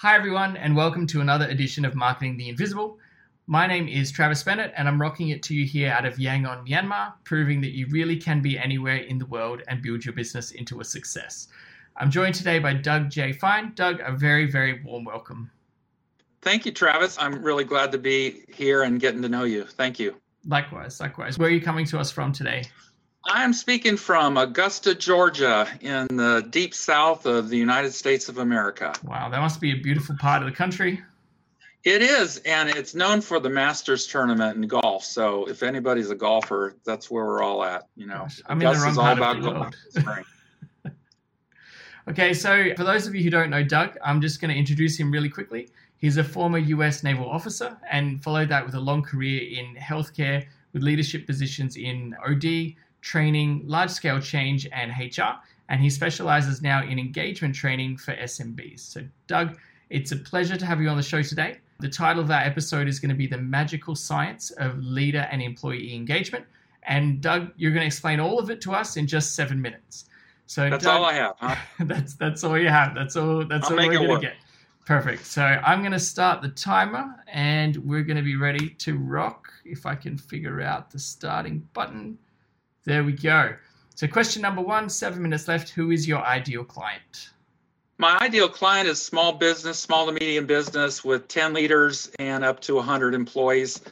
Hi, everyone, and welcome to another edition of Marketing the Invisible. My name is Travis Bennett, and I'm rocking it to you here out of Yangon, Myanmar, proving that you really can be anywhere in the world and build your business into a success. I'm joined today by Doug J. Fine. Doug, a very, very warm welcome. Thank you, Travis. I'm really glad to be here and getting to know you. Thank you. Likewise, likewise. Where are you coming to us from today? I'm speaking from Augusta, Georgia, in the deep south of the United States of America. Wow, that must be a beautiful part of the country. It is, and it's known for the Masters tournament in golf. So if anybody's a golfer, that's where we're all at. You know, Gosh, I'm in the wrong part of the world. okay, so for those of you who don't know Doug, I'm just going to introduce him really quickly. He's a former US naval officer and followed that with a long career in healthcare with leadership positions in OD, training, large scale change, and HR. And he specializes now in engagement training for SMBs. So, Doug, it's a pleasure to have you on the show today. The title of our episode is going to be The Magical Science of Leader and Employee Engagement. And, Doug, you're going to explain all of it to us in just seven minutes. So that's Doug, all I have. Huh? that's that's all you have. That's all. That's I'll all we're going to get. Perfect. So I'm going to start the timer and we're going to be ready to rock if I can figure out the starting button. There we go. So, question number one, seven minutes left. Who is your ideal client? My ideal client is small business, small to medium business with 10 leaders and up to 100 employees.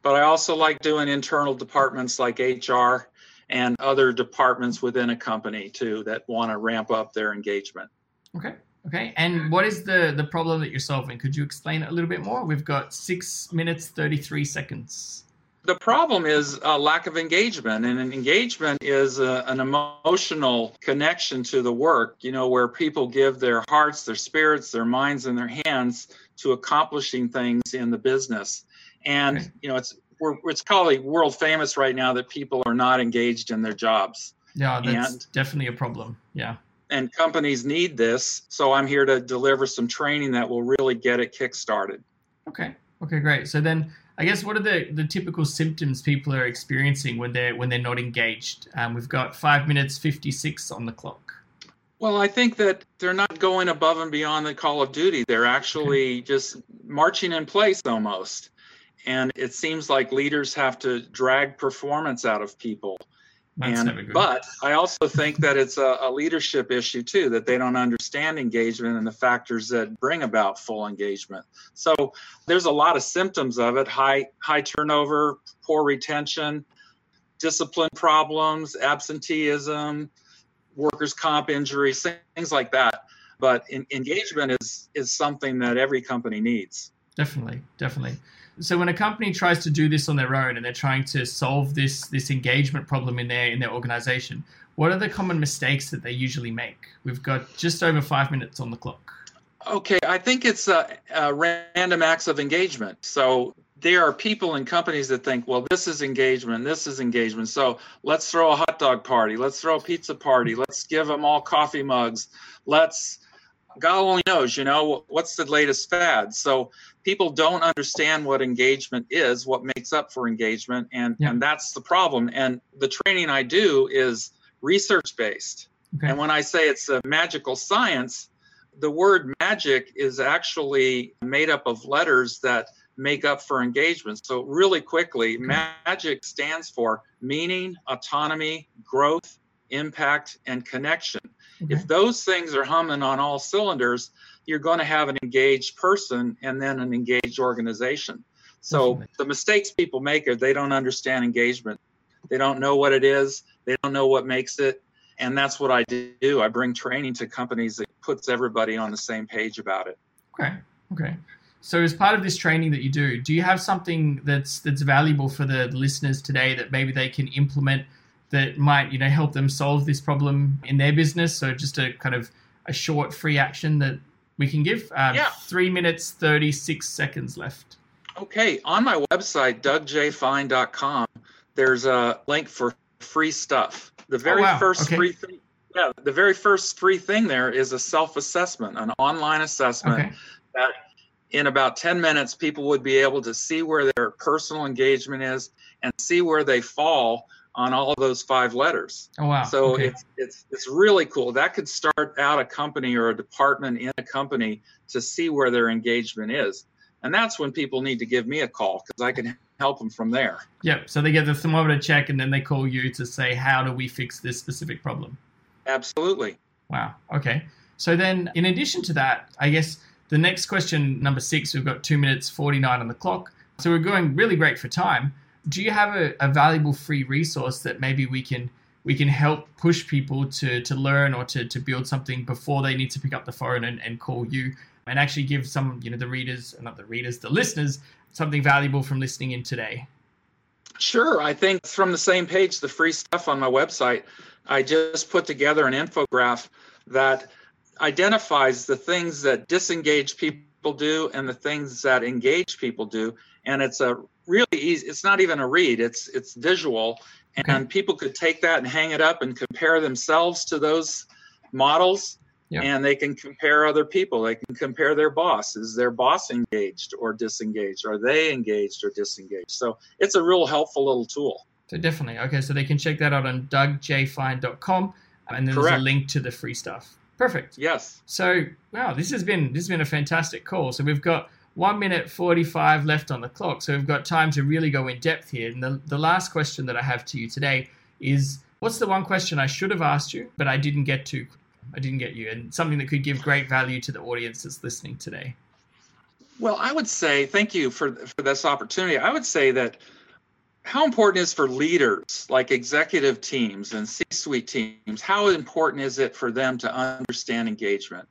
But I also like doing internal departments like HR and other departments within a company too that want to ramp up their engagement. Okay. Okay, and what is the the problem that you're solving? Could you explain it a little bit more? We've got six minutes thirty three seconds. The problem is a lack of engagement, and an engagement is a, an emotional connection to the work. You know, where people give their hearts, their spirits, their minds, and their hands to accomplishing things in the business. And you know, it's we're, it's probably world famous right now that people are not engaged in their jobs. Yeah, that's and, definitely a problem. Yeah and companies need this. So I'm here to deliver some training that will really get it kick-started. Okay. Okay, great. So then I guess what are the, the typical symptoms people are experiencing when they're when they're not engaged? Um, we've got five minutes fifty six on the clock. Well, I think that they're not going above and beyond the call of duty. They're actually just marching in place almost. And it seems like leaders have to drag performance out of people. That's and but I also think that it's a, a, leadership issue too that they don't understand engagement and the factors that bring about full engagement. So there's a lot of symptoms of it: high high turnover, poor retention, discipline problems, absenteeism, workers' comp injuries, things like that. But in, engagement is is something that every company needs. Definitely, definitely. So when a company tries to do this on their own and they're trying to solve this this engagement problem in their in their organization, what are the common mistakes that they usually make? We've got just over five minutes on the clock. Okay, I think it's random acts of engagement. So there are people in companies that think, well, this is engagement, this is engagement. So let's throw a hot dog party, let's throw a pizza party, let's give them all coffee mugs, let's God only knows, you know, what's the latest fad. So people don't understand what engagement is, what makes up for engagement, and yeah. and that's the problem. And the training I do is research based. Okay. And when I say it's a magical science, the word magic is actually made up of letters that make up for engagement. So really quickly, okay. magic stands for meaning, autonomy, growth, impact, and connection. Okay. If those things are humming on all cylinders, you're going to have an engaged person and then an engaged organization. So the mistakes people make are they don't understand engagement. They don't know what it is. They don't know what makes it. And that's what I do. I bring training to companies that puts everybody on the same page about it. Okay. Okay. So as part of this training that you do, do you have something that's that's valuable for the listeners today that maybe they can implement that might you know help them solve this problem in their business. So just a kind of a short free action that we can give. Um, yeah. Three minutes thirty six seconds left. Okay, on my website dougjfine.com, there's a link for free stuff. The oh, very oh, wow. first okay. free thing, yeah, the very first free thing there is a self assessment, an online assessment okay. that in about 10 minutes people would be able to see where their personal engagement is and see where they fall on all of those five letters. Oh wow! So okay. it's it's it's really cool. That could start out a company or a department in a company to see where their engagement is, and that's when people need to give me a call because I can help them from there. Yep. So they get the thermometer check, and then they call you to say, "How do we fix this specific problem?" Absolutely. Wow. Okay. So then, in addition to that, I guess the next question, number six, we've got two minutes forty nine on the clock, so we're going really great for time. Do you have a, a valuable free resource that maybe we can we can help push people to to learn or to, to build something before they need to pick up the phone and, and call you and actually give some you know the readers not the readers the listeners something valuable from listening in today Sure. I think from the same page, the free stuff on my website, I just put together an infograph that identifies the things that disengage people do and the things that engage people do. And it's a really easy, it's not even a read, it's it's visual. And Okay. people could take that and hang it up and compare themselves to those models. Yep. And they can compare other people. They can compare their boss. Is their boss engaged or disengaged? Are they engaged or disengaged? So it's a real helpful little tool. so definitely okay so they can check that out on dougjfine.com uh, and then there's Correct. a link to the free stuff perfect Yes. So wow, this has been this has been a fantastic call. So we've got one minute forty five left on the clock. So we've got time to really go in depth here. And the, the last question that I have to you today is what's the one question I should have asked you, but I didn't get to I didn't get you, and something that could give great value to the audience that's listening today. Well, I would say thank you for for this opportunity. I would say that how important is for leaders like executive teams and C-suite teams, how important is it for them to understand engagement?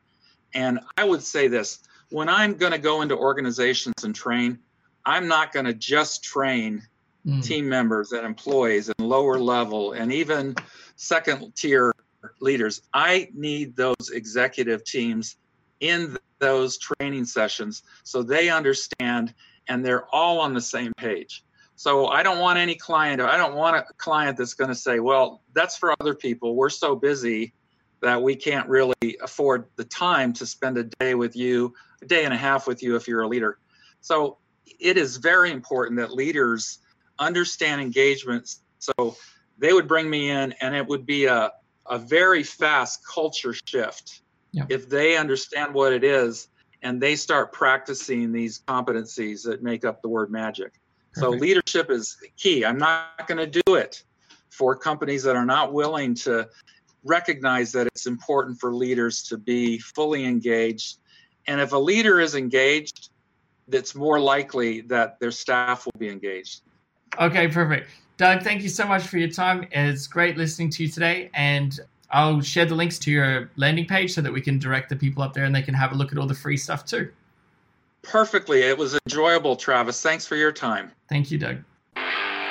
And I would say this, when I'm going to go into organizations and train, I'm not going to just train Mm, team members and employees and lower level and even second tier leaders. I need those executive teams in th- those training sessions so they understand and they're all on the same page. So I don't want any client, I don't want a client that's going to say, well, that's for other people. We're so busy that we can't really afford the time to spend a day with you, a day and a half with you if you're a leader. So it is very important that leaders understand engagement. So they would bring me in and it would be a, a very fast culture shift Yeah. if they understand what it is and they start practicing these competencies that make up the word magic. So perfect. leadership is key. I'm not going to do it for companies that are not willing to recognize that it's important for leaders to be fully engaged. And if a leader is engaged, it's more likely that their staff will be engaged. Okay, perfect. Doug, thank you so much for your time. It's great listening to you today, and I'll share the links to your landing page so that we can direct the people up there and they can have a look at all the free stuff too. Perfectly. It was enjoyable, Travis. Thanks for your time. Thank you, Doug.